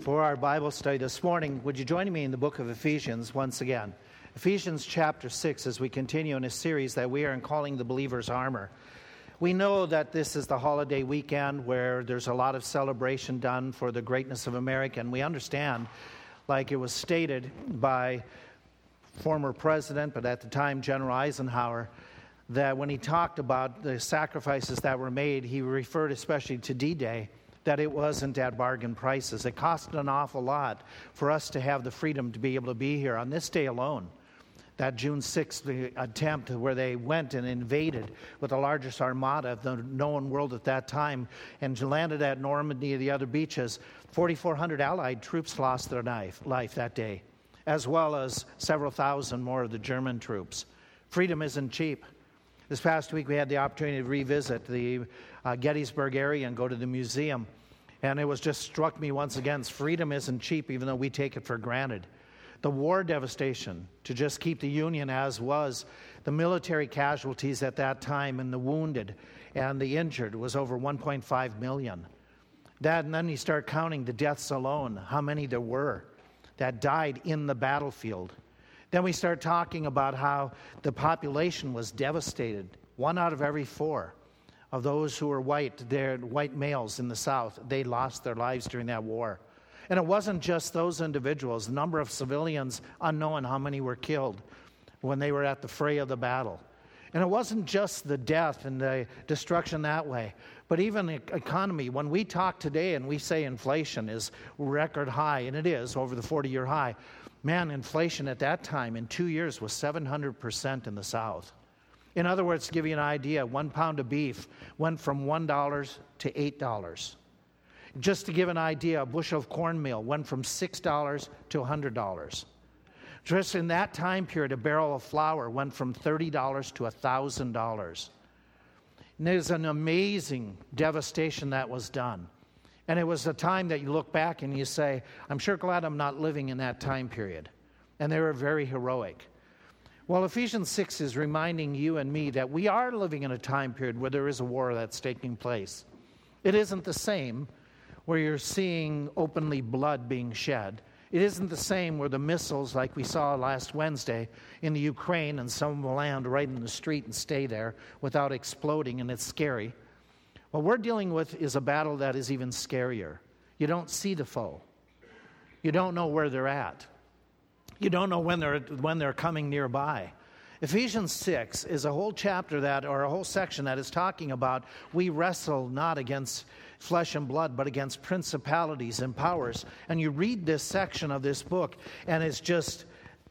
For our Bible study this morning, would you join me in the book of Ephesians once again? Ephesians chapter 6, as we continue in a series that we are in calling the believer's armor. We know that this is the holiday weekend where there's a lot of celebration done for the greatness of America, and we understand, like it was stated by former president, but at the time General Eisenhower, that when he talked about the sacrifices that were made, he referred especially to D Day that it wasn't at bargain prices. It cost an awful lot for us to have the freedom to be able to be here on this day alone. That June 6th attempt where they went and invaded with the largest armada of the known world at that time and landed at Normandy and the other beaches. 4,400 Allied troops lost their life, life that day, as well as several thousand more of the German troops. Freedom isn't cheap. This past week, we had the opportunity to revisit the uh, Gettysburg area and go to the museum. And it was just struck me once again freedom isn't cheap, even though we take it for granted. The war devastation to just keep the Union as was, the military casualties at that time, and the wounded and the injured was over 1.5 million. That, and then you start counting the deaths alone, how many there were that died in the battlefield. Then we start talking about how the population was devastated. One out of every four of those who were white, they're white males in the South, they lost their lives during that war. And it wasn't just those individuals, the number of civilians, unknown how many were killed when they were at the fray of the battle. And it wasn't just the death and the destruction that way, but even the economy. When we talk today and we say inflation is record high, and it is over the 40 year high, Man, inflation at that time in two years was 700% in the South. In other words, to give you an idea, one pound of beef went from $1 to $8. Just to give an idea, a bushel of cornmeal went from $6 to $100. Just in that time period, a barrel of flour went from $30 to $1,000. And there's an amazing devastation that was done. And it was a time that you look back and you say, I'm sure glad I'm not living in that time period. And they were very heroic. Well, Ephesians 6 is reminding you and me that we are living in a time period where there is a war that's taking place. It isn't the same where you're seeing openly blood being shed. It isn't the same where the missiles, like we saw last Wednesday in the Ukraine, and some will land right in the street and stay there without exploding, and it's scary. What we're dealing with is a battle that is even scarier. You don't see the foe, you don't know where they're at, you don't know when they're, when they're coming nearby. Ephesians 6 is a whole chapter that, or a whole section that is talking about we wrestle not against flesh and blood, but against principalities and powers. And you read this section of this book, and it's just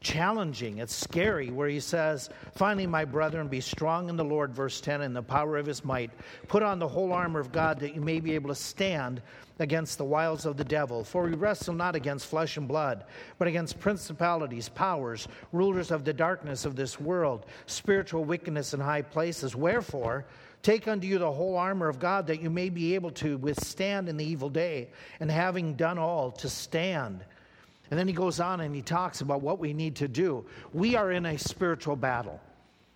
challenging. It's scary where he says, Finally, my brethren, be strong in the Lord, verse 10, in the power of his might. Put on the whole armor of God that you may be able to stand against the wiles of the devil. For we wrestle not against flesh and blood, but against principalities, powers, rulers of the darkness of this world, spiritual wickedness in high places. Wherefore, Take unto you the whole armor of God that you may be able to withstand in the evil day, and having done all, to stand. And then he goes on and he talks about what we need to do. We are in a spiritual battle,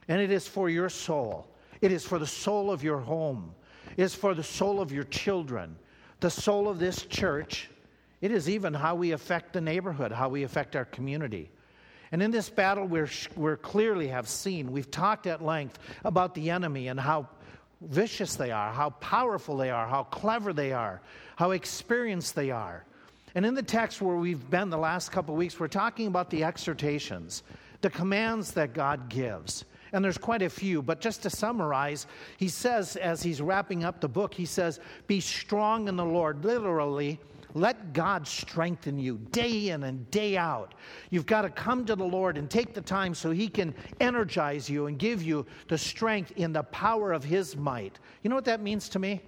and it is for your soul, it is for the soul of your home, it is for the soul of your children, the soul of this church. It is even how we affect the neighborhood, how we affect our community. And in this battle, we're, we clearly have seen, we've talked at length about the enemy and how vicious they are, how powerful they are, how clever they are, how experienced they are. And in the text where we've been the last couple of weeks, we're talking about the exhortations, the commands that God gives. And there's quite a few, but just to summarize, he says, as he's wrapping up the book, he says, Be strong in the Lord. Literally, let God strengthen you day in and day out. You've got to come to the Lord and take the time so He can energize you and give you the strength in the power of His might. You know what that means to me?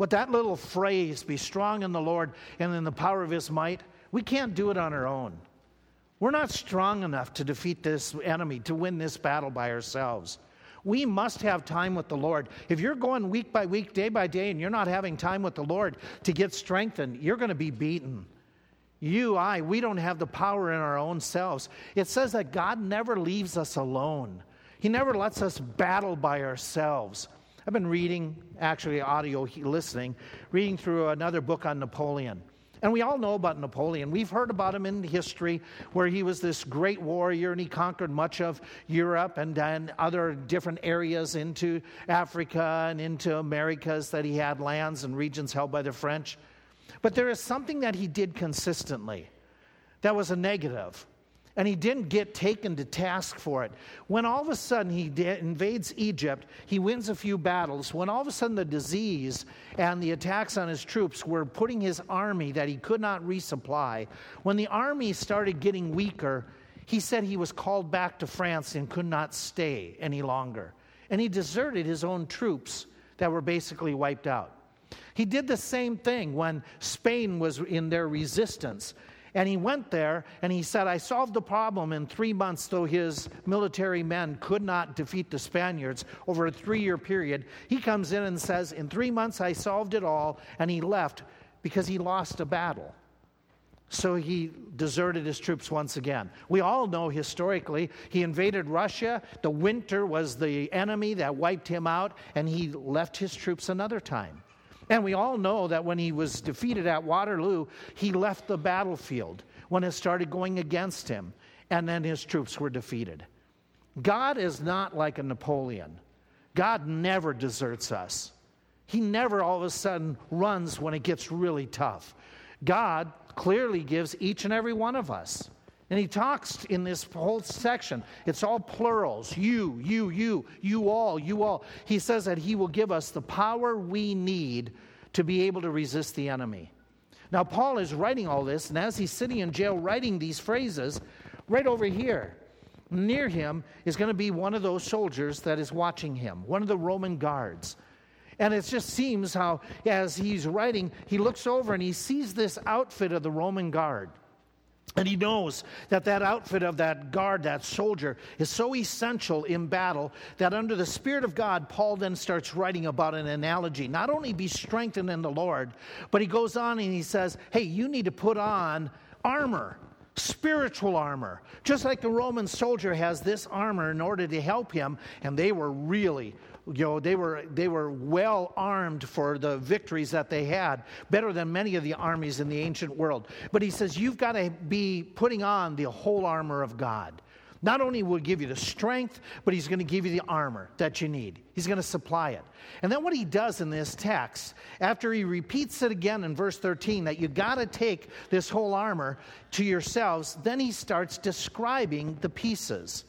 What that little phrase, be strong in the Lord and in the power of his might, we can't do it on our own. We're not strong enough to defeat this enemy, to win this battle by ourselves. We must have time with the Lord. If you're going week by week, day by day, and you're not having time with the Lord to get strengthened, you're going to be beaten. You, I, we don't have the power in our own selves. It says that God never leaves us alone, He never lets us battle by ourselves. I've been reading, actually, audio listening, reading through another book on Napoleon. And we all know about Napoleon. We've heard about him in history where he was this great warrior and he conquered much of Europe and, and other different areas into Africa and into Americas that he had lands and regions held by the French. But there is something that he did consistently that was a negative and he didn't get taken to task for it. When all of a sudden he invades Egypt, he wins a few battles. When all of a sudden the disease and the attacks on his troops were putting his army that he could not resupply, when the army started getting weaker, he said he was called back to France and could not stay any longer. And he deserted his own troops that were basically wiped out. He did the same thing when Spain was in their resistance. And he went there and he said, I solved the problem in three months, though his military men could not defeat the Spaniards over a three year period. He comes in and says, In three months, I solved it all. And he left because he lost a battle. So he deserted his troops once again. We all know historically he invaded Russia. The winter was the enemy that wiped him out, and he left his troops another time. And we all know that when he was defeated at Waterloo, he left the battlefield when it started going against him, and then his troops were defeated. God is not like a Napoleon. God never deserts us. He never all of a sudden runs when it gets really tough. God clearly gives each and every one of us. And he talks in this whole section. It's all plurals you, you, you, you all, you all. He says that he will give us the power we need to be able to resist the enemy. Now, Paul is writing all this, and as he's sitting in jail writing these phrases, right over here, near him, is going to be one of those soldiers that is watching him, one of the Roman guards. And it just seems how, as he's writing, he looks over and he sees this outfit of the Roman guard. And he knows that that outfit of that guard, that soldier, is so essential in battle that under the Spirit of God, Paul then starts writing about an analogy. Not only be strengthened in the Lord, but he goes on and he says, hey, you need to put on armor spiritual armor. Just like the Roman soldier has this armor in order to help him, and they were really you know, they were, they were well armed for the victories that they had, better than many of the armies in the ancient world. But he says, you've got to be putting on the whole armor of God. Not only will give you the strength, but he's going to give you the armor that you need. He's going to supply it. And then what he does in this text, after he repeats it again in verse 13, that you've got to take this whole armor to yourselves, then he starts describing the pieces.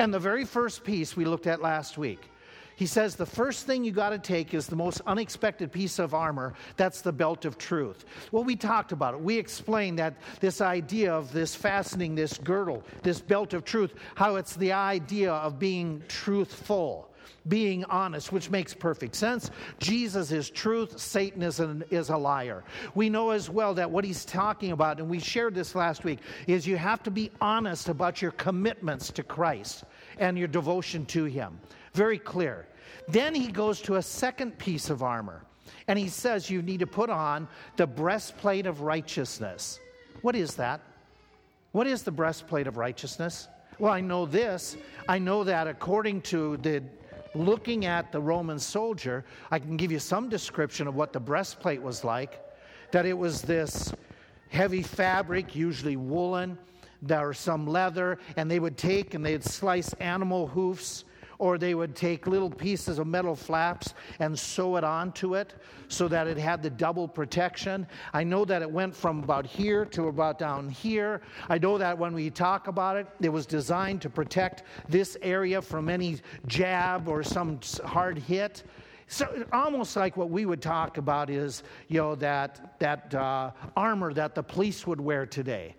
And the very first piece we looked at last week he says the first thing you got to take is the most unexpected piece of armor. That's the belt of truth. Well, we talked about it. We explained that this idea of this fastening, this girdle, this belt of truth, how it's the idea of being truthful being honest, which makes perfect sense. Jesus is truth, Satan is, an, is a liar. We know as well that what he's talking about, and we shared this last week, is you have to be honest about your commitments to Christ and your devotion to him. Very clear. Then he goes to a second piece of armor, and he says you need to put on the breastplate of righteousness. What is that? What is the breastplate of righteousness? Well, I know this. I know that according to the looking at the Roman soldier, I can give you some description of what the breastplate was like. That it was this heavy fabric, usually woolen, there was some leather, and they would take and they'd slice animal hoofs or they would take little pieces of metal flaps and sew it onto it so that it had the double protection. I know that it went from about here to about down here. I know that when we talk about it, it was designed to protect this area from any jab or some hard hit. So almost like what we would talk about is, you know, that that uh, armor that the police would wear today,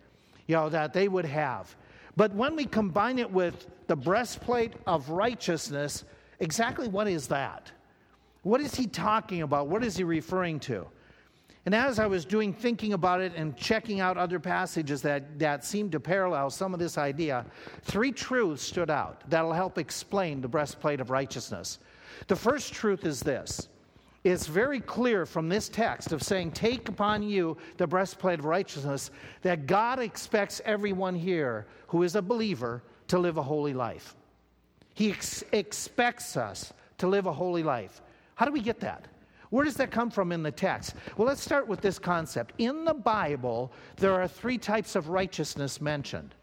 you know, that they would have. But when we combine it with the breastplate of righteousness, exactly what is that? What is he talking about? What is he referring to? And as I was doing thinking about it and checking out other passages that, that seemed to parallel some of this idea, three truths stood out that'll help explain the breastplate of righteousness. The first truth is this it's very clear from this text of saying, Take upon you the breastplate of righteousness, that God expects everyone here who is a believer to live a holy life. He ex- expects us to live a holy life. How do we get that? Where does that come from in the text? Well, let's start with this concept. In the Bible, there are three types of righteousness mentioned.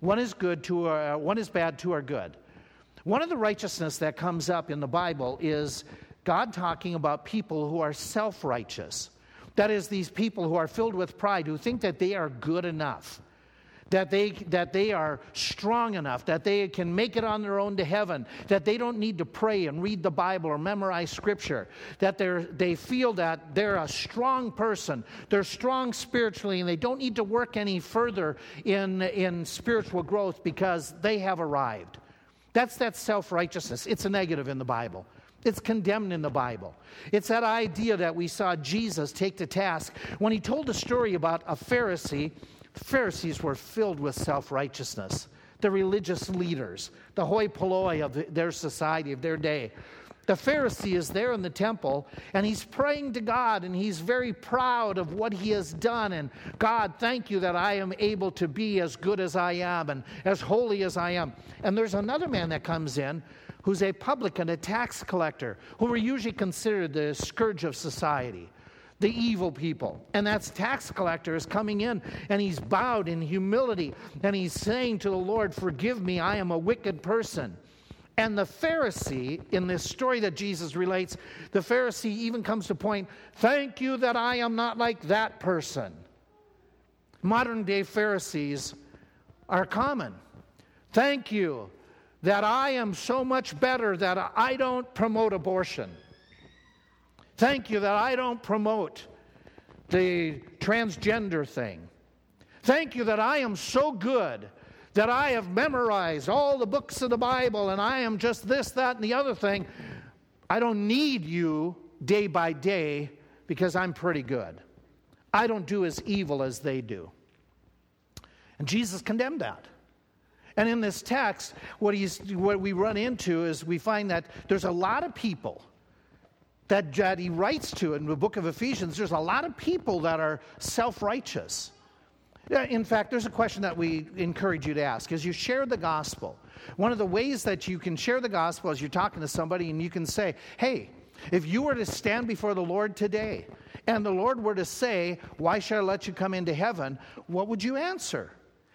One is good, two are, uh, one is bad, two are good. One of the righteousness that comes up in the Bible is God talking about people who are self righteous. That is, these people who are filled with pride, who think that they are good enough, that they, that they are strong enough, that they can make it on their own to heaven, that they don't need to pray and read the Bible or memorize Scripture, that they're, they feel that they're a strong person, they're strong spiritually, and they don't need to work any further in, in spiritual growth because they have arrived. That's that self righteousness. It's a negative in the Bible. It's condemned in the Bible. It's that idea that we saw Jesus take to task when he told a story about a Pharisee. Pharisees were filled with self righteousness. The religious leaders, the hoi polloi of their society, of their day. The Pharisee is there in the temple and he's praying to God and he's very proud of what he has done. And God, thank you that I am able to be as good as I am and as holy as I am. And there's another man that comes in who's a publican, a tax collector, who are usually considered the scourge of society, the evil people. And that's tax collectors coming in, and he's bowed in humility, and he's saying to the Lord, Forgive me, I am a wicked person. And the Pharisee, in this story that Jesus relates, the Pharisee even comes to point, Thank you that I am not like that person. Modern day Pharisees are common. Thank you that I am so much better that I don't promote abortion. Thank you that I don't promote the transgender thing. Thank you that I am so good that I have memorized all the books of the Bible and I am just this, that, and the other thing. I don't need you day by day because I'm pretty good. I don't do as evil as they do. And Jesus condemned that. And in this text, what, he's, what we run into is we find that there's a lot of people that, that he writes to in the book of Ephesians. There's a lot of people that are self righteous. In fact, there's a question that we encourage you to ask as you share the gospel. One of the ways that you can share the gospel is you're talking to somebody and you can say, Hey, if you were to stand before the Lord today and the Lord were to say, Why should I let you come into heaven? What would you answer?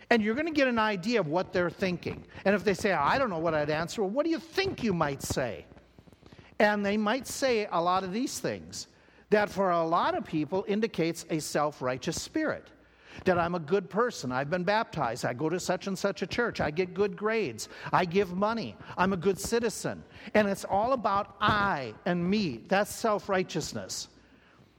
And you're going to get an idea of what they're thinking. And if they say, I don't know what I'd answer, well, what do you think you might say? And they might say a lot of these things that for a lot of people indicates a self righteous spirit. That I'm a good person. I've been baptized. I go to such and such a church. I get good grades. I give money. I'm a good citizen. And it's all about I and me. That's self righteousness.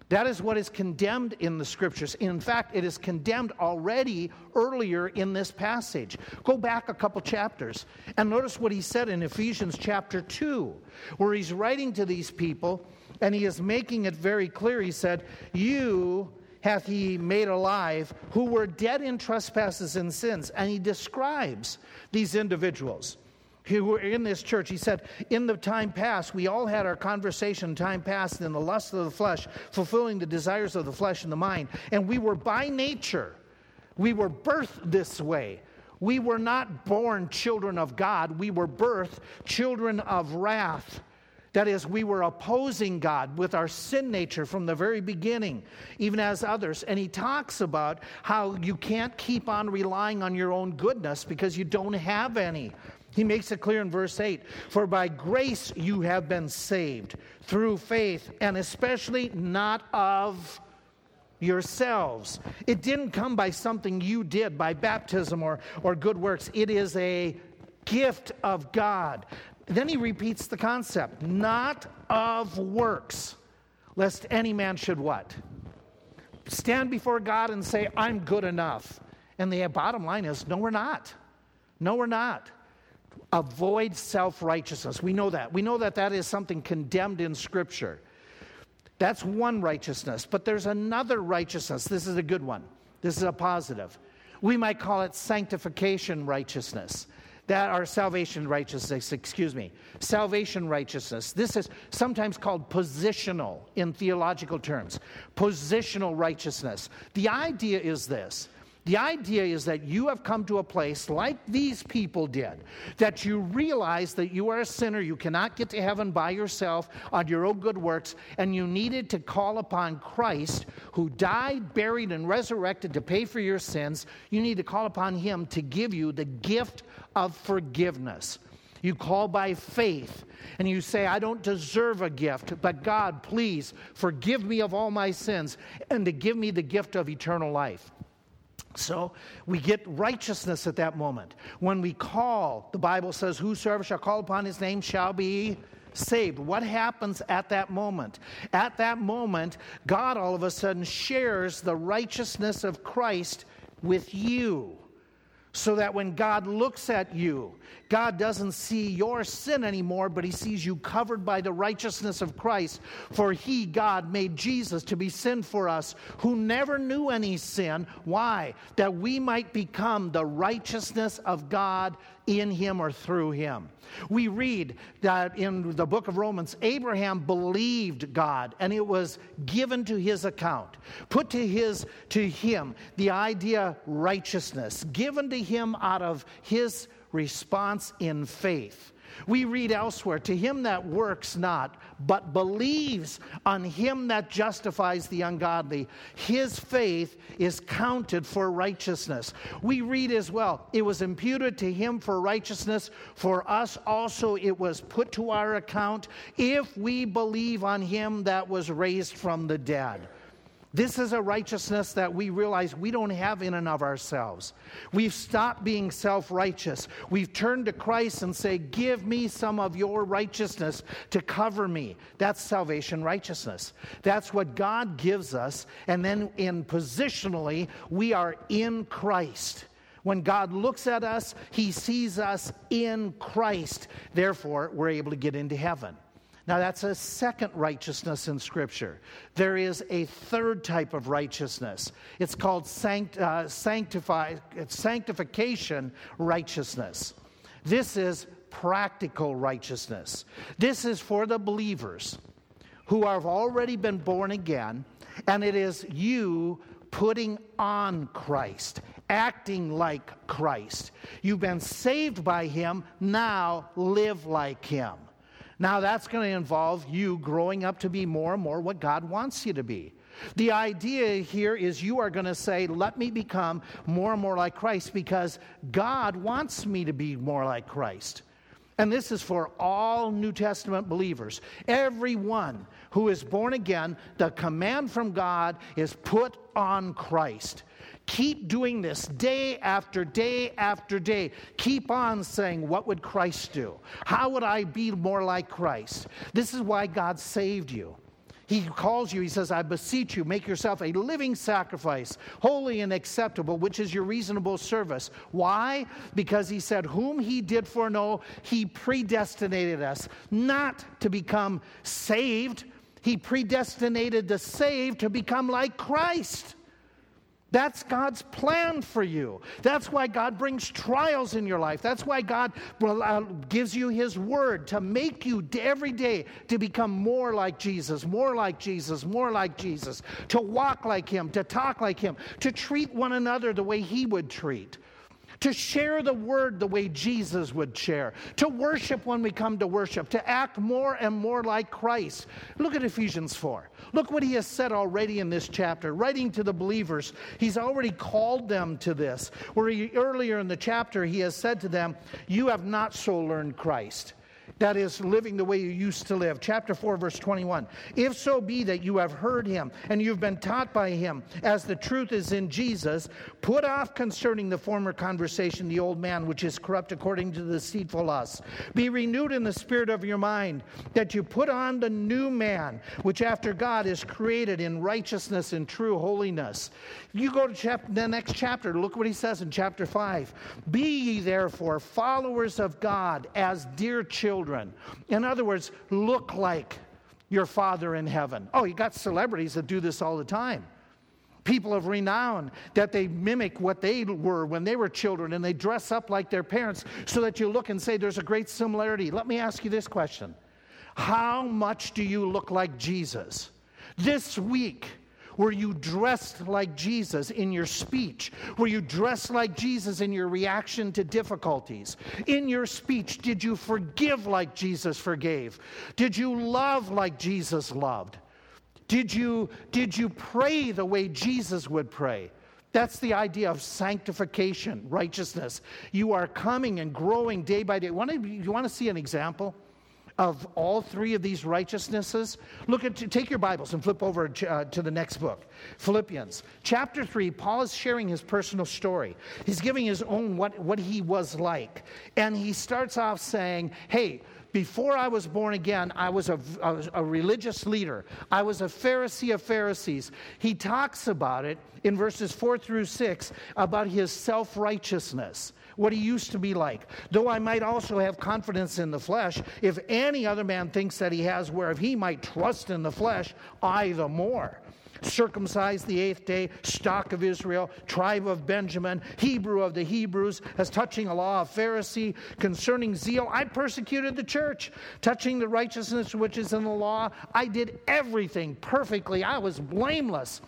That is what is condemned in the scriptures. In fact, it is condemned already earlier in this passage. Go back a couple chapters and notice what he said in Ephesians chapter 2, where he's writing to these people and he is making it very clear. He said, You hath he made alive who were dead in trespasses and sins. And he describes these individuals who were in this church. He said, In the time past, we all had our conversation, time past, in the lust of the flesh, fulfilling the desires of the flesh and the mind. And we were by nature, we were birthed this way. We were not born children of God, we were birthed children of wrath. That is, we were opposing God with our sin nature from the very beginning, even as others. And he talks about how you can't keep on relying on your own goodness because you don't have any. He makes it clear in verse 8 For by grace you have been saved through faith, and especially not of yourselves. It didn't come by something you did, by baptism or, or good works. It is a gift of God. Then he repeats the concept not of works, lest any man should what? Stand before God and say, I'm good enough. And the bottom line is, no, we're not. No, we're not avoid self righteousness. We know that. We know that that is something condemned in Scripture. That's one righteousness. But there's another righteousness. This is a good one. This is a positive. We might call it sanctification righteousness. That our salvation righteousness, excuse me, salvation righteousness. This is sometimes called positional in theological terms. Positional righteousness. The idea is this The idea is that you have come to a place like these people did, that you realize that you are a sinner, you cannot get to heaven by yourself on your own good works, and you needed to call upon Christ, who died, buried, and resurrected to pay for your sins. You need to call upon Him to give you the gift of forgiveness. You call by faith and you say, I don't deserve a gift, but God, please forgive me of all my sins and to give me the gift of eternal life. So we get righteousness at that moment. When we call, the Bible says, Whosoever shall call upon his name shall be saved. What happens at that moment? At that moment, God all of a sudden shares the righteousness of Christ with you so that when God looks at you, God doesn't see your sin anymore, but he sees you covered by the righteousness of Christ. For he, God, made Jesus to be sin for us, who never knew any sin. Why? That we might become the righteousness of God in him or through him. We read that in the book of Romans, Abraham believed God and it was given to his account, put to his to him the idea righteousness, given to him out of his response in faith. We read elsewhere, to him that works not, but believes on him that justifies the ungodly, his faith is counted for righteousness. We read as well, it was imputed to him for righteousness. For us also it was put to our account if we believe on him that was raised from the dead. This is a righteousness that we realize we don't have in and of ourselves. We've stopped being self righteous. We've turned to Christ and say, Give me some of your righteousness to cover me. That's salvation righteousness. That's what God gives us. And then, in positionally, we are in Christ. When God looks at us, he sees us in Christ. Therefore, we're able to get into heaven. Now, that's a second righteousness in Scripture. There is a third type of righteousness. It's called sanct, uh, sanctify, sanctification righteousness. This is practical righteousness. This is for the believers who have already been born again, and it is you putting on Christ, acting like Christ. You've been saved by Him, now live like Him. Now, that's going to involve you growing up to be more and more what God wants you to be. The idea here is you are going to say, Let me become more and more like Christ because God wants me to be more like Christ. And this is for all New Testament believers. Everyone who is born again, the command from God is put on Christ. Keep doing this day after day after day. Keep on saying, What would Christ do? How would I be more like Christ? This is why God saved you. He calls you, he says, I beseech you, make yourself a living sacrifice, holy and acceptable, which is your reasonable service. Why? Because he said, Whom he did foreknow, he predestinated us not to become saved, he predestinated the saved to become like Christ. That's God's plan for you. That's why God brings trials in your life. That's why God uh, gives you His word to make you every day to become more like Jesus, more like Jesus, more like Jesus, to walk like Him, to talk like Him, to treat one another the way He would treat to share the word the way Jesus would share, to worship when we come to worship, to act more and more like Christ. Look at Ephesians 4. Look what he has said already in this chapter, writing to the believers. He's already called them to this. Where he, earlier in the chapter, he has said to them, You have not so learned Christ. That is, living the way you used to live. Chapter 4, verse 21. If so be that you have heard him and you've been taught by him, as the truth is in Jesus, put off concerning the former conversation the old man which is corrupt according to the deceitful lust. Be renewed in the spirit of your mind, that you put on the new man, which after God is created in righteousness and true holiness. You go to chap- the next chapter, look what he says in chapter 5. Be ye therefore followers of God as dear children children. In other words, look like your Father in heaven. Oh, you got celebrities that do this all the time. People of renown that they mimic what they were when they were children and they dress up like their parents so that you look and say there's a great similarity. Let me ask you this question How much do you look like Jesus? This week, Were you dressed like Jesus in your speech? Were you dressed like Jesus in your reaction to difficulties? In your speech, did you forgive like Jesus forgave? Did you love like Jesus loved? Did you, did you pray the way Jesus would pray? That's the idea of sanctification, righteousness. You are coming and growing day by day. You want to see an example? Of all three of these righteousnesses? Look at take your Bibles and flip over to, uh, to the next book, Philippians chapter three. Paul is sharing his personal story. He's giving his own what what he was like, and he starts off saying, "Hey." Before I was born again, I was a, a, a, religious leader. I was a Pharisee of Pharisees. He talks about it in verses 4 through 6 about his self righteousness what he used to be like. Though I might also have confidence in the flesh, if any other man thinks that he has whereof he might trust in the flesh, I the more circumcised the eighth day, stock of Israel, tribe of Benjamin, Hebrew of the Hebrews, as touching a law of Pharisee, concerning zeal, I persecuted the church. Touching the righteousness which is in the law, I did everything perfectly. I was blameless.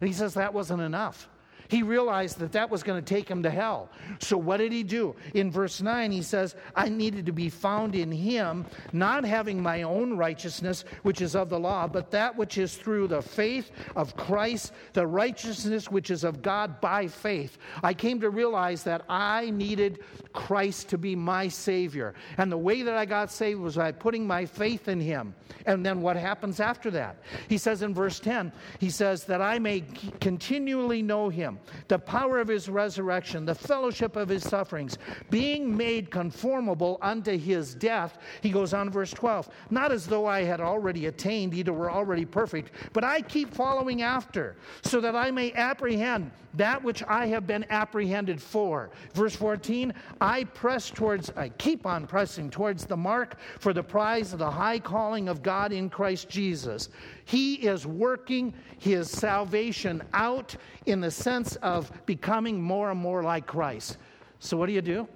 And he says that wasn't enough. He realized that that was going to take him to hell. So what did he do? In verse 9, he says, I needed to be found in him, not having my own righteousness, which is of the law, but that which is through the faith of Christ, the righteousness which is of God by faith. I came to realize that I needed Christ to be my Savior. And the way that I got saved was by putting my faith in him. And then what happens after that? He says in verse 10, he says, that I may continually know him the power of his resurrection, the fellowship of his sufferings, being made conformable unto his death. He goes on, verse 12, not as though I had already attained, either were already perfect, but I keep following after, so that I may apprehend that which I have been apprehended for. Verse 14, I press towards, I keep on pressing towards the mark for the prize of the high calling of God in Christ Jesus. He is working his salvation out in the sense of becoming more and more like Christ. So, what do you do?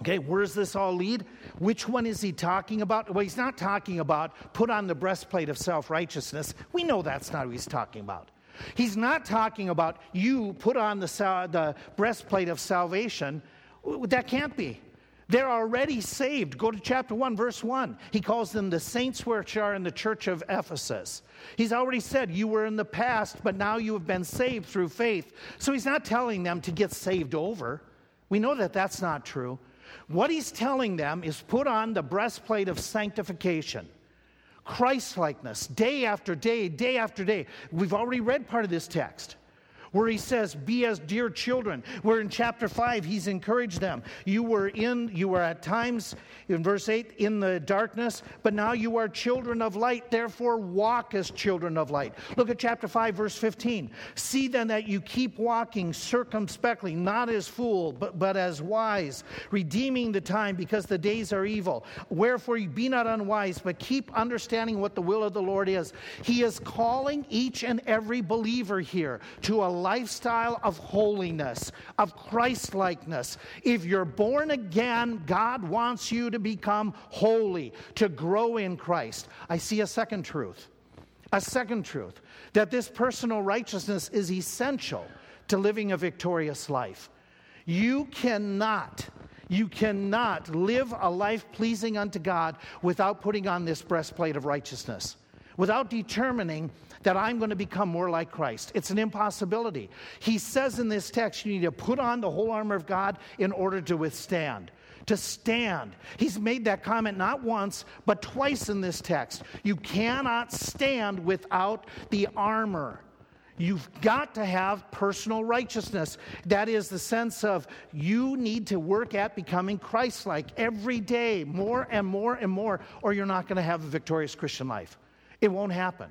Okay, where does this all lead? Which one is he talking about? Well, he's not talking about put on the breastplate of self righteousness. We know that's not what he's talking about. He's not talking about you put on the, the breastplate of salvation. That can't be. They're already saved. Go to chapter 1, verse 1. He calls them the saints which are in the church of Ephesus. He's already said, You were in the past, but now you have been saved through faith. So he's not telling them to get saved over. We know that that's not true. What he's telling them is put on the breastplate of sanctification. Christlikeness, day after day, day after day. We've already read part of this text where he says, Be as dear children. Where in chapter 5, he's encouraged them. You were in, you were at times, in verse 8, in the darkness, but now you are children of light. Therefore, walk as children of light. Look at chapter 5, verse 15. See then that you keep walking circumspectly, not as fool, but, but as wise, redeeming the time because the days are evil. Wherefore, you be not unwise, but keep understanding what the will of the Lord is. He is calling each and every believer here to a lifestyle of holiness, of Christlikeness. If you're born again, God wants you to become holy, to grow in Christ. I see a second truth. A second truth that this personal righteousness is essential to living a victorious life. You cannot you cannot live a life pleasing unto God without putting on this breastplate of righteousness, without determining that I'm going to become more like Christ. It's an impossibility. He says in this text, you need to put on the whole armor of God in order to withstand. To stand. He's made that comment not once, but twice in this text. You cannot stand without the armor. You've got to have personal righteousness. That is the sense of you need to work at becoming Christ like every day, more and more and more, or you're not going to have a victorious Christian life. It won't happen.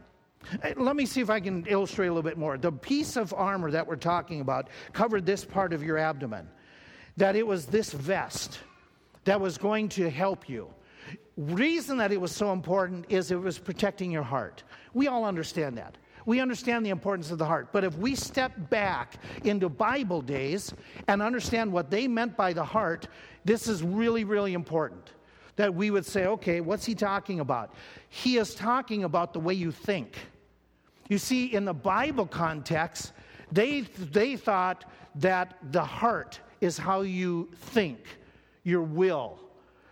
Let me see if I can illustrate a little bit more. The piece of armor that we're talking about covered this part of your abdomen, that it was this vest that was going to help you. Reason that it was so important is it was protecting your heart. We all understand that. We understand the importance of the heart. But if we step back into Bible days and understand what they meant by the heart, this is really, really important. That we would say, okay, what's he talking about? He is talking about the way you think. You see, in the Bible context, they, they thought that the heart is how you think, your will,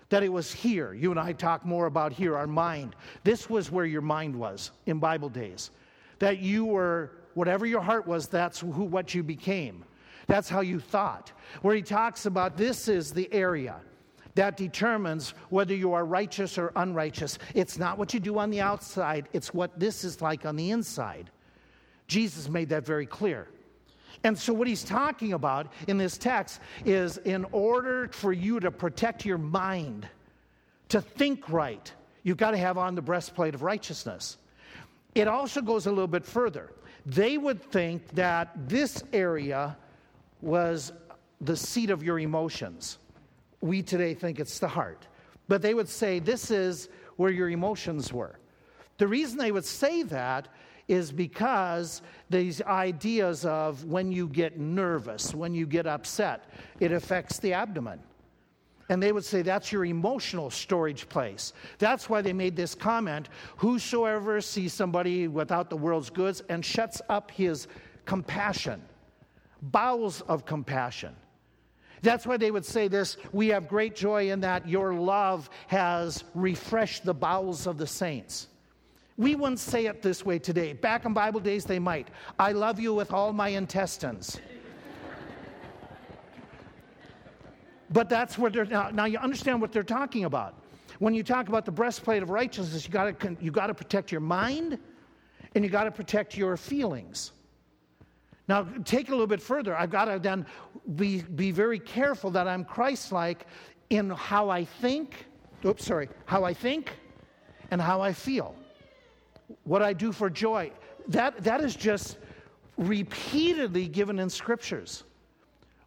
that it was here. You and I talk more about here, our mind. This was where your mind was in Bible days. That you were, whatever your heart was, that's who, what you became. That's how you thought. Where he talks about this is the area that determines whether you are righteous or unrighteous. It's not what you do on the outside, it's what this is like on the inside. Jesus made that very clear. And so, what he's talking about in this text is in order for you to protect your mind, to think right, you've got to have on the breastplate of righteousness. It also goes a little bit further. They would think that this area was the seat of your emotions. We today think it's the heart. But they would say this is where your emotions were. The reason they would say that is because these ideas of when you get nervous, when you get upset, it affects the abdomen. And they would say that's your emotional storage place. That's why they made this comment Whosoever sees somebody without the world's goods and shuts up his compassion, bowels of compassion. That's why they would say this We have great joy in that your love has refreshed the bowels of the saints. We wouldn't say it this way today. Back in Bible days, they might. I love you with all my intestines. but that's where they're now, now. You understand what they're talking about. When you talk about the breastplate of righteousness, you got to you got to protect your mind, and you got to protect your feelings. Now, take it a little bit further. I've got to then be, be very careful that I'm Christ like in how I think, oops, sorry, how I think and how I feel what I do for joy. That, that is just repeatedly given in scriptures.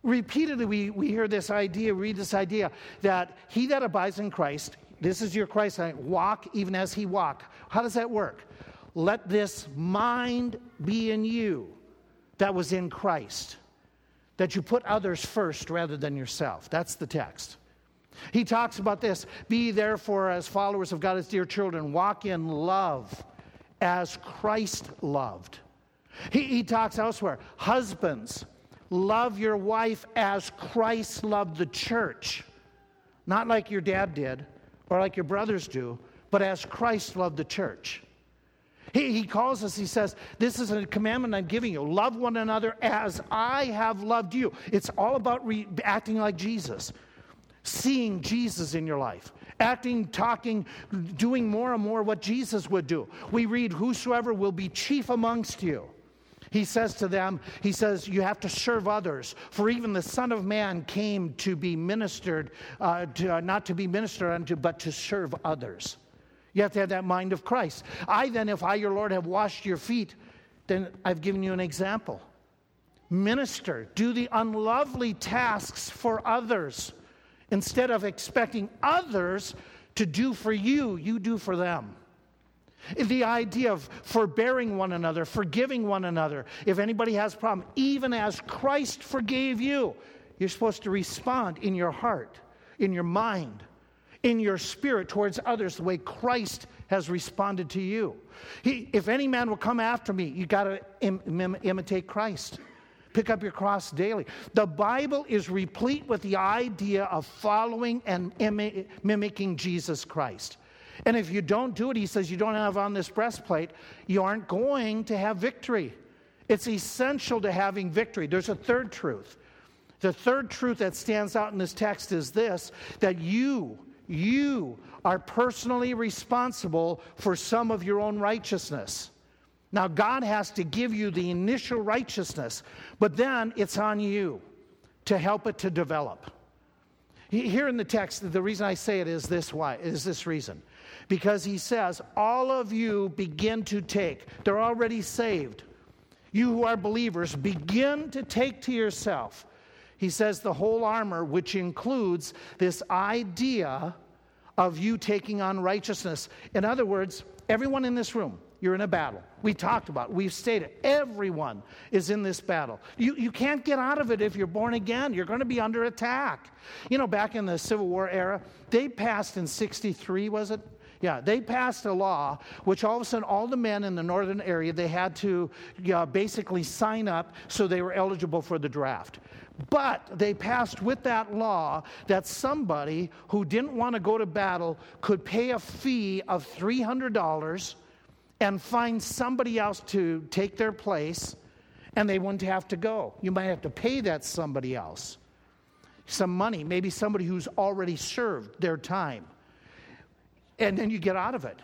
Repeatedly, we, we hear this idea, read this idea that he that abides in Christ, this is your Christ, walk even as he walked. How does that work? Let this mind be in you that was in Christ, that you put others first rather than yourself. That's the text. He talks about this be therefore as followers of God as dear children, walk in love as Christ loved. He, he talks elsewhere husbands, love your wife as Christ loved the church. Not like your dad did or like your brothers do, but as Christ loved the church. He, he calls us, he says, This is a commandment I'm giving you. Love one another as I have loved you. It's all about re- acting like Jesus, seeing Jesus in your life acting, talking, doing more and more what Jesus would do. We read, Whosoever will be chief amongst you. He says to them, He says, You have to serve others. For even the Son of Man came to be ministered, uh, to, uh, not to be ministered unto, but to serve others. You have to have that mind of Christ. I then, if I, your Lord, have washed your feet, then I've given you an example. Minister, do the unlovely tasks for others Instead of expecting others to do for you, you do for them. The idea of forbearing one another, forgiving one another. If anybody has a problem, even as Christ forgave you, you're supposed to respond in your heart, in your mind, in your spirit towards others the way Christ has responded to you. He, if any man will come after me, you got to Im- Im- imitate Christ. Pick up your cross daily. The Bible is replete with the idea of following and mimicking Jesus Christ. And if you don't do it, he says, you don't have on this breastplate, you aren't going to have victory. It's essential to having victory. There's a third truth. The third truth that stands out in this text is this that you, you are personally responsible for some of your own righteousness. Now, God has to give you the initial righteousness, but then it's on you to help it to develop. Here in the text, the reason I say it is this why is this reason. Because he says, all of you begin to take. They're already saved. You who are believers, begin to take to yourself. He says the whole armor, which includes this idea of you taking on righteousness. In other words, everyone in this room, you're in a battle. We talked about, it. we've stated, everyone is in this battle. You, you can't get out of it if you're born again. You're going to be under attack. You know, back in the Civil War era, they passed in 63, was it? Yeah, they passed a law which all of a sudden all the men in the northern area they had to uh, basically sign up so they were eligible for the draft. But they passed with that law that somebody who didn't want to go to battle could pay a fee of $300 and find somebody else to take their place and they wouldn't have to go. You might have to pay that somebody else some money, maybe somebody who's already served their time and then you get out of it.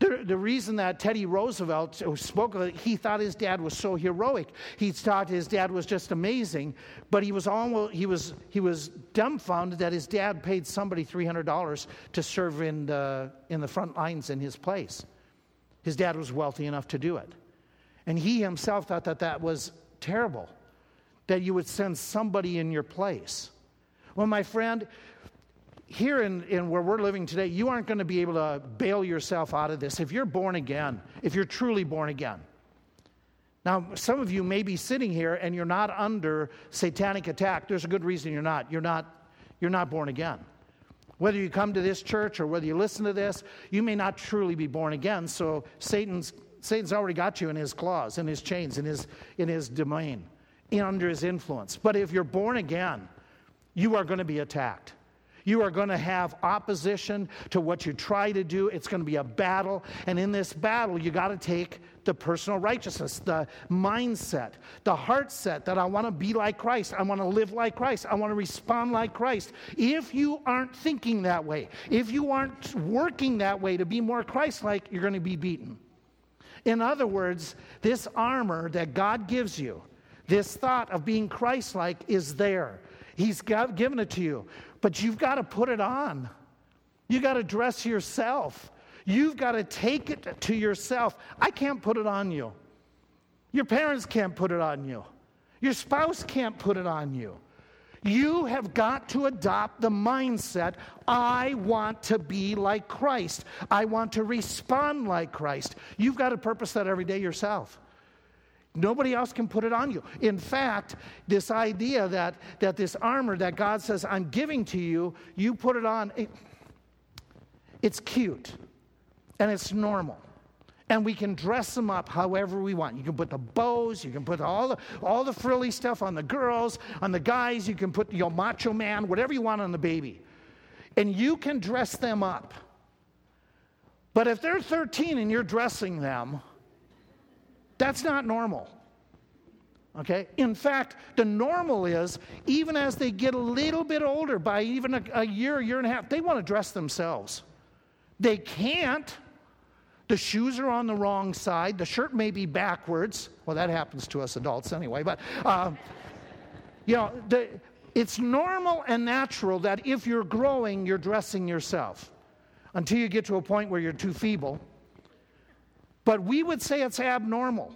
The, the reason that Teddy Roosevelt spoke of it, he thought his dad was so heroic. He thought his dad was just amazing, but he was almost he was he was dumbfounded that his dad paid somebody three hundred dollars to serve in the in the front lines in his place. His dad was wealthy enough to do it, and he himself thought that that was terrible, that you would send somebody in your place. Well, my friend, here in, in where we're living today, you aren't going to be able to bail yourself out of this if you're born again, if you're truly born again. Now, some of you may be sitting here and you're not under satanic attack. There's a good reason you're not. You're not, you're not born again. Whether you come to this church or whether you listen to this, you may not truly be born again. So Satan's, Satan's already got you in his claws, in his chains, in his, in his domain, in, under his influence. But if you're born again, you are going to be attacked. You are going to have opposition to what you try to do. It's going to be a battle. And in this battle, you got to take the personal righteousness, the mindset, the heart set that I want to be like Christ. I want to live like Christ. I want to respond like Christ. If you aren't thinking that way, if you aren't working that way to be more Christ like, you're going to be beaten. In other words, this armor that God gives you, this thought of being Christ like, is there. He's got, given it to you but you've got to put it on. You've got to dress yourself. You've got to take it to yourself. I can't put it on you. Your parents can't put it on you. Your spouse can't put it on you. You have got to adopt the mindset I want to be like Christ. I want to respond like Christ. You've got to purpose that every day yourself. Nobody else can put it on you. In fact, this idea that, that this armor that God says, I'm giving to you, you put it on, it, it's cute and it's normal. And we can dress them up however we want. You can put the bows, you can put all the, all the frilly stuff on the girls, on the guys, you can put your macho man, whatever you want on the baby. And you can dress them up. But if they're 13 and you're dressing them, that's not normal. Okay? In fact, the normal is even as they get a little bit older, by even a, a year, year and a half, they want to dress themselves. They can't. The shoes are on the wrong side. The shirt may be backwards. Well, that happens to us adults anyway. But, uh, you know, the, it's normal and natural that if you're growing, you're dressing yourself until you get to a point where you're too feeble but we would say it's abnormal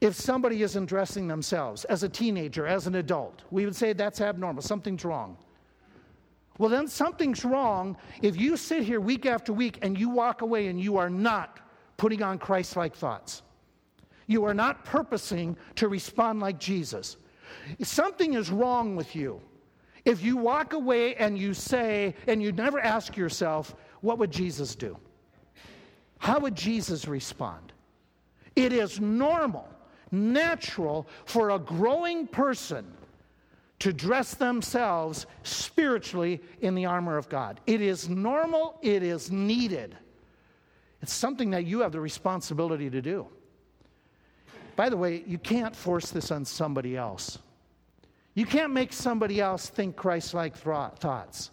if somebody isn't dressing themselves as a teenager, as an adult. We would say that's abnormal, something's wrong. Well, then something's wrong if you sit here week after week and you walk away and you are not putting on Christ like thoughts. You are not purposing to respond like Jesus. Something is wrong with you. If you walk away and you say, and you never ask yourself, what would Jesus do? How would Jesus respond? It is normal, natural for a growing person to dress themselves spiritually in the armor of God. It is normal, it is needed. It's something that you have the responsibility to do. By the way, you can't force this on somebody else. You can't make somebody else think Christ like thoughts.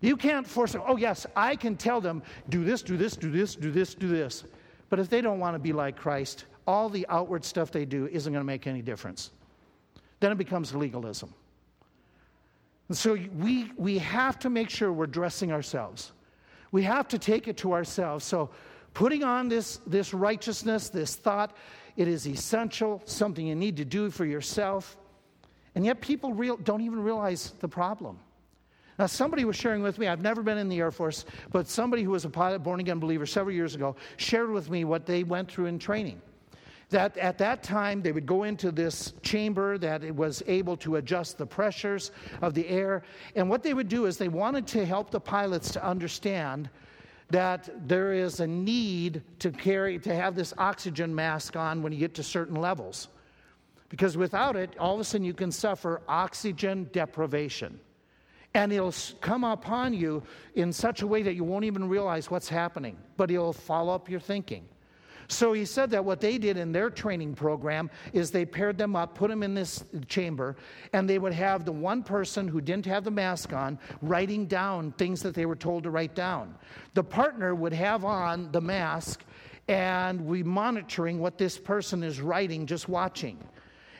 You can't force them. Oh, yes, I can tell them, do this, do this, do this, do this, do this. But if they don't want to be like Christ, all the outward stuff they do isn't going to make any difference. Then it becomes legalism. And so we, we have to make sure we're dressing ourselves. We have to take it to ourselves. So putting on this, this righteousness, this thought, it is essential, something you need to do for yourself. And yet people real, don't even realize the problem. Now, somebody was sharing with me, I've never been in the Air Force, but somebody who was a pilot, born again believer several years ago, shared with me what they went through in training. That at that time, they would go into this chamber that it was able to adjust the pressures of the air. And what they would do is they wanted to help the pilots to understand that there is a need to carry to have this oxygen mask on when you get to certain levels because without it all of a sudden you can suffer oxygen deprivation and it'll come upon you in such a way that you won't even realize what's happening but it'll follow up your thinking so he said that what they did in their training program is they paired them up, put them in this chamber, and they would have the one person who didn't have the mask on writing down things that they were told to write down. The partner would have on the mask and we monitoring what this person is writing, just watching.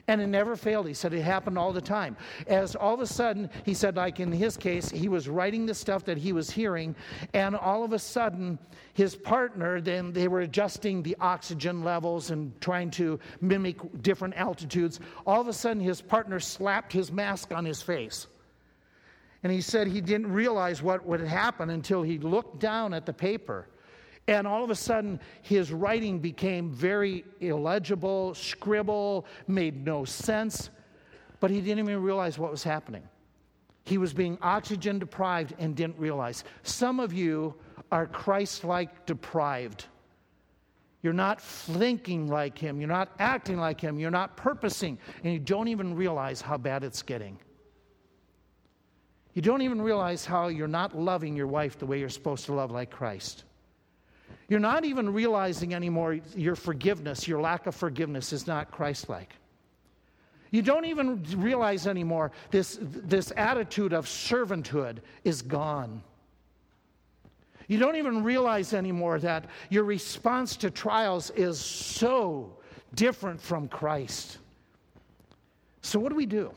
And it never failed. He said it happened all the time. As all of a sudden, he said, like in his case, he was writing the stuff that he was hearing, and all of a sudden, his partner, then they were adjusting the oxygen levels and trying to mimic different altitudes. All of a sudden, his partner slapped his mask on his face. And he said he didn't realize what would happen until he looked down at the paper and all of a sudden, his writing became very illegible, scribble, made no sense, but he didn't even realize what was happening. He was being oxygen deprived and didn't realize. Some of you are Christ like deprived. You're not thinking like him, you're not acting like him, you're not purposing, and you don't even realize how bad it's getting. You don't even realize how you're not loving your wife the way you're supposed to love like Christ. You're not even realizing anymore your forgiveness, your lack of forgiveness is not Christ like. You don't even realize anymore this, this attitude of servanthood is gone. You don't even realize anymore that your response to trials is so different from Christ. So, what do we do?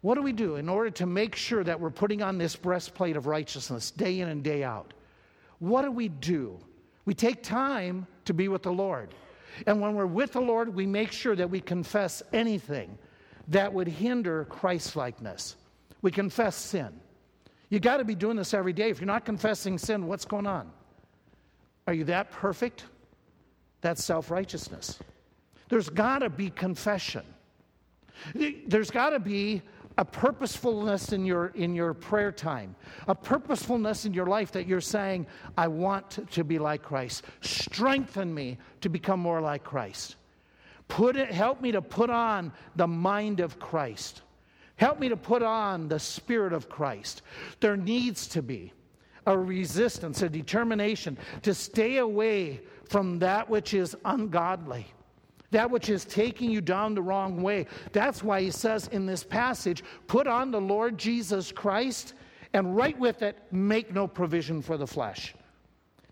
What do we do in order to make sure that we're putting on this breastplate of righteousness day in and day out? What do we do? We take time to be with the Lord. And when we're with the Lord, we make sure that we confess anything that would hinder Christ likeness. We confess sin. You got to be doing this every day. If you're not confessing sin, what's going on? Are you that perfect? That's self righteousness. There's got to be confession. There's got to be a purposefulness in your in your prayer time a purposefulness in your life that you're saying i want to be like christ. Strengthen me to become more like christ. Put it help me to put on the mind of christ. Help me to put on the spirit of christ. There needs to be a resistance a determination to stay away from that which is ungodly that which is taking you down the wrong way. That's why he says in this passage, put on the Lord Jesus Christ, and right with it, make no provision for the flesh.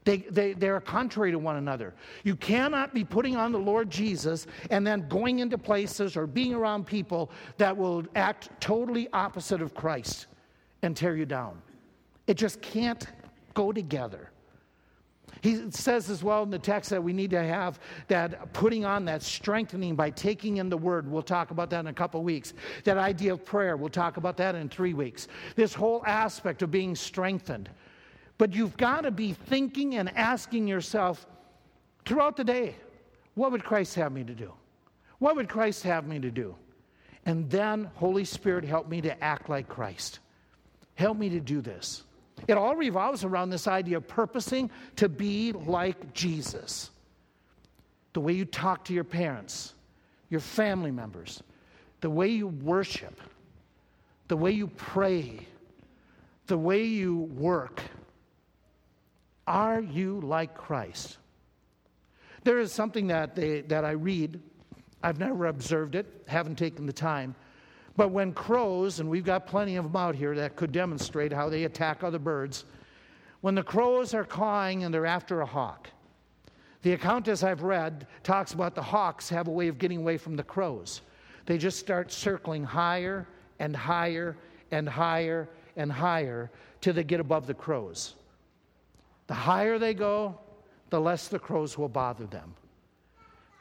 They, they, they are contrary to one another. You cannot be putting on the Lord Jesus and then going into places or being around people that will act totally opposite of Christ and tear you down. It just can't go together. He says as well in the text that we need to have that putting on that strengthening by taking in the word. We'll talk about that in a couple weeks. That idea of prayer, we'll talk about that in three weeks. This whole aspect of being strengthened. But you've got to be thinking and asking yourself throughout the day what would Christ have me to do? What would Christ have me to do? And then, Holy Spirit, help me to act like Christ. Help me to do this. It all revolves around this idea of purposing to be like Jesus. The way you talk to your parents, your family members, the way you worship, the way you pray, the way you work. Are you like Christ? There is something that, they, that I read. I've never observed it, haven't taken the time. But when crows, and we've got plenty of them out here that could demonstrate how they attack other birds, when the crows are cawing and they're after a hawk, the account, as I've read, talks about the hawks have a way of getting away from the crows. They just start circling higher and higher and higher and higher till they get above the crows. The higher they go, the less the crows will bother them.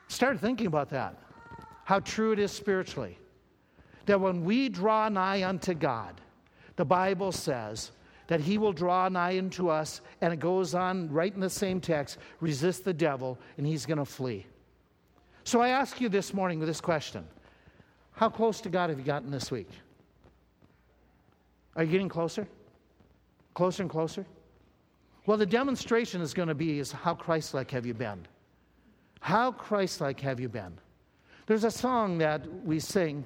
Start thinking about that, how true it is spiritually that when we draw nigh unto God, the Bible says that he will draw nigh unto us, and it goes on right in the same text resist the devil, and he's going to flee. So I ask you this morning with this question How close to God have you gotten this week? Are you getting closer? Closer and closer? Well, the demonstration is going to be is how Christ-like have you been? How Christ-like have you been? There's a song that we sing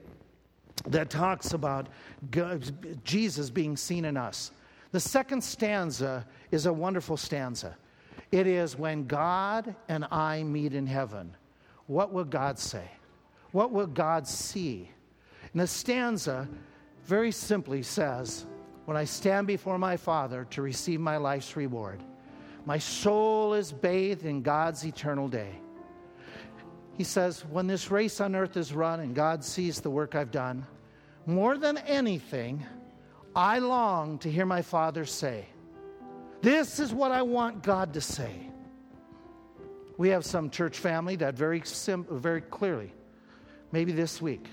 that talks about God, Jesus being seen in us. The second stanza is a wonderful stanza. It is when God and I meet in heaven. What will God say? What will God see? And the stanza very simply says, When I stand before my Father to receive my life's reward, my soul is bathed in God's eternal day. He says, When this race on earth is run and God sees the work I've done, more than anything, I long to hear my Father say, This is what I want God to say. We have some church family that very, sim- very clearly, maybe this week,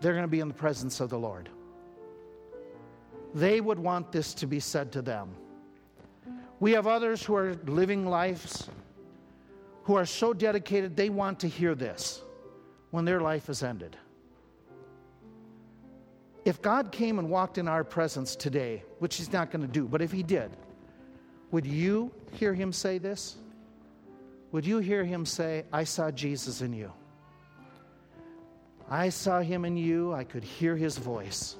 they're going to be in the presence of the Lord. They would want this to be said to them. We have others who are living lives who are so dedicated they want to hear this when their life is ended. If God came and walked in our presence today, which He's not going to do, but if He did, would you hear Him say this? Would you hear Him say, I saw Jesus in you? I saw Him in you. I could hear His voice.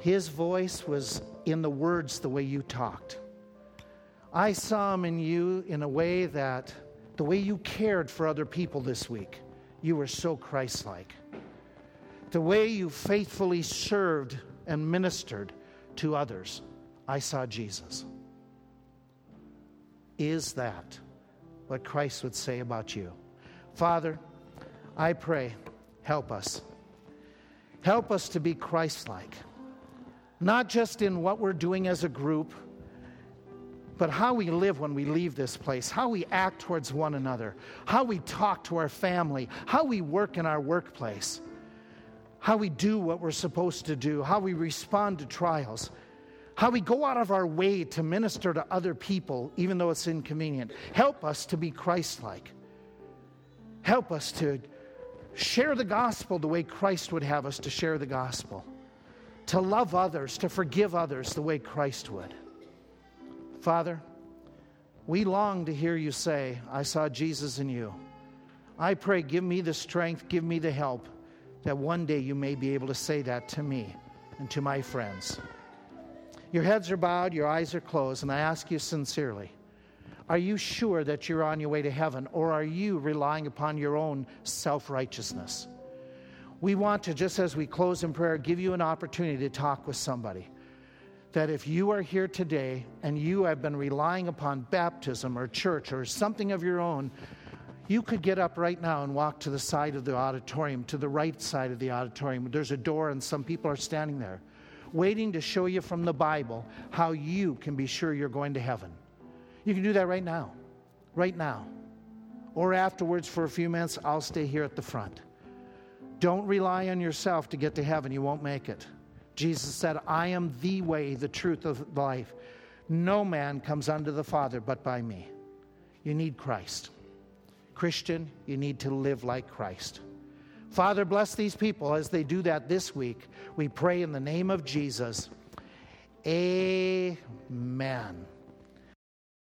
His voice was in the words the way you talked. I saw Him in you in a way that the way you cared for other people this week, you were so Christ like the way you faithfully served and ministered to others, I saw Jesus. Is that what Christ would say about you? Father, I pray, help us. Help us to be Christ like, not just in what we're doing as a group, but how we live when we leave this place, how we act towards one another, how we talk to our family, how we work in our workplace how we do what we're supposed to do, how we respond to trials, how we go out of our way to minister to other people, even though it's inconvenient. Help us to be Christ like. Help us to share the gospel the way Christ would have us to share the gospel, to love others, to forgive others the way Christ would. Father, we long to hear you say, I saw Jesus in you. I pray, give me the strength, give me the help that one day you may be able to say that to me and to my friends. Your heads are bowed, your eyes are closed, and I ask you sincerely are you sure that you're on your way to heaven, or are you relying upon your own self righteousness? We want to, just as we close in prayer, give you an opportunity to talk with somebody. That if you are here today and you have been relying upon baptism or church or something of your own you could get up right now and walk to the side of the auditorium, to the right side of the auditorium. There's a door, and some people are standing there waiting to show you from the Bible how you can be sure you're going to heaven. You can do that right now. Right now. Or afterwards, for a few minutes, I'll stay here at the front. Don't rely on yourself to get to heaven. You won't make it. Jesus said, I am the way, the truth of life. No man comes unto the Father but by me. You need Christ. Christian, you need to live like Christ. Father, bless these people as they do that this week. We pray in the name of Jesus. Amen.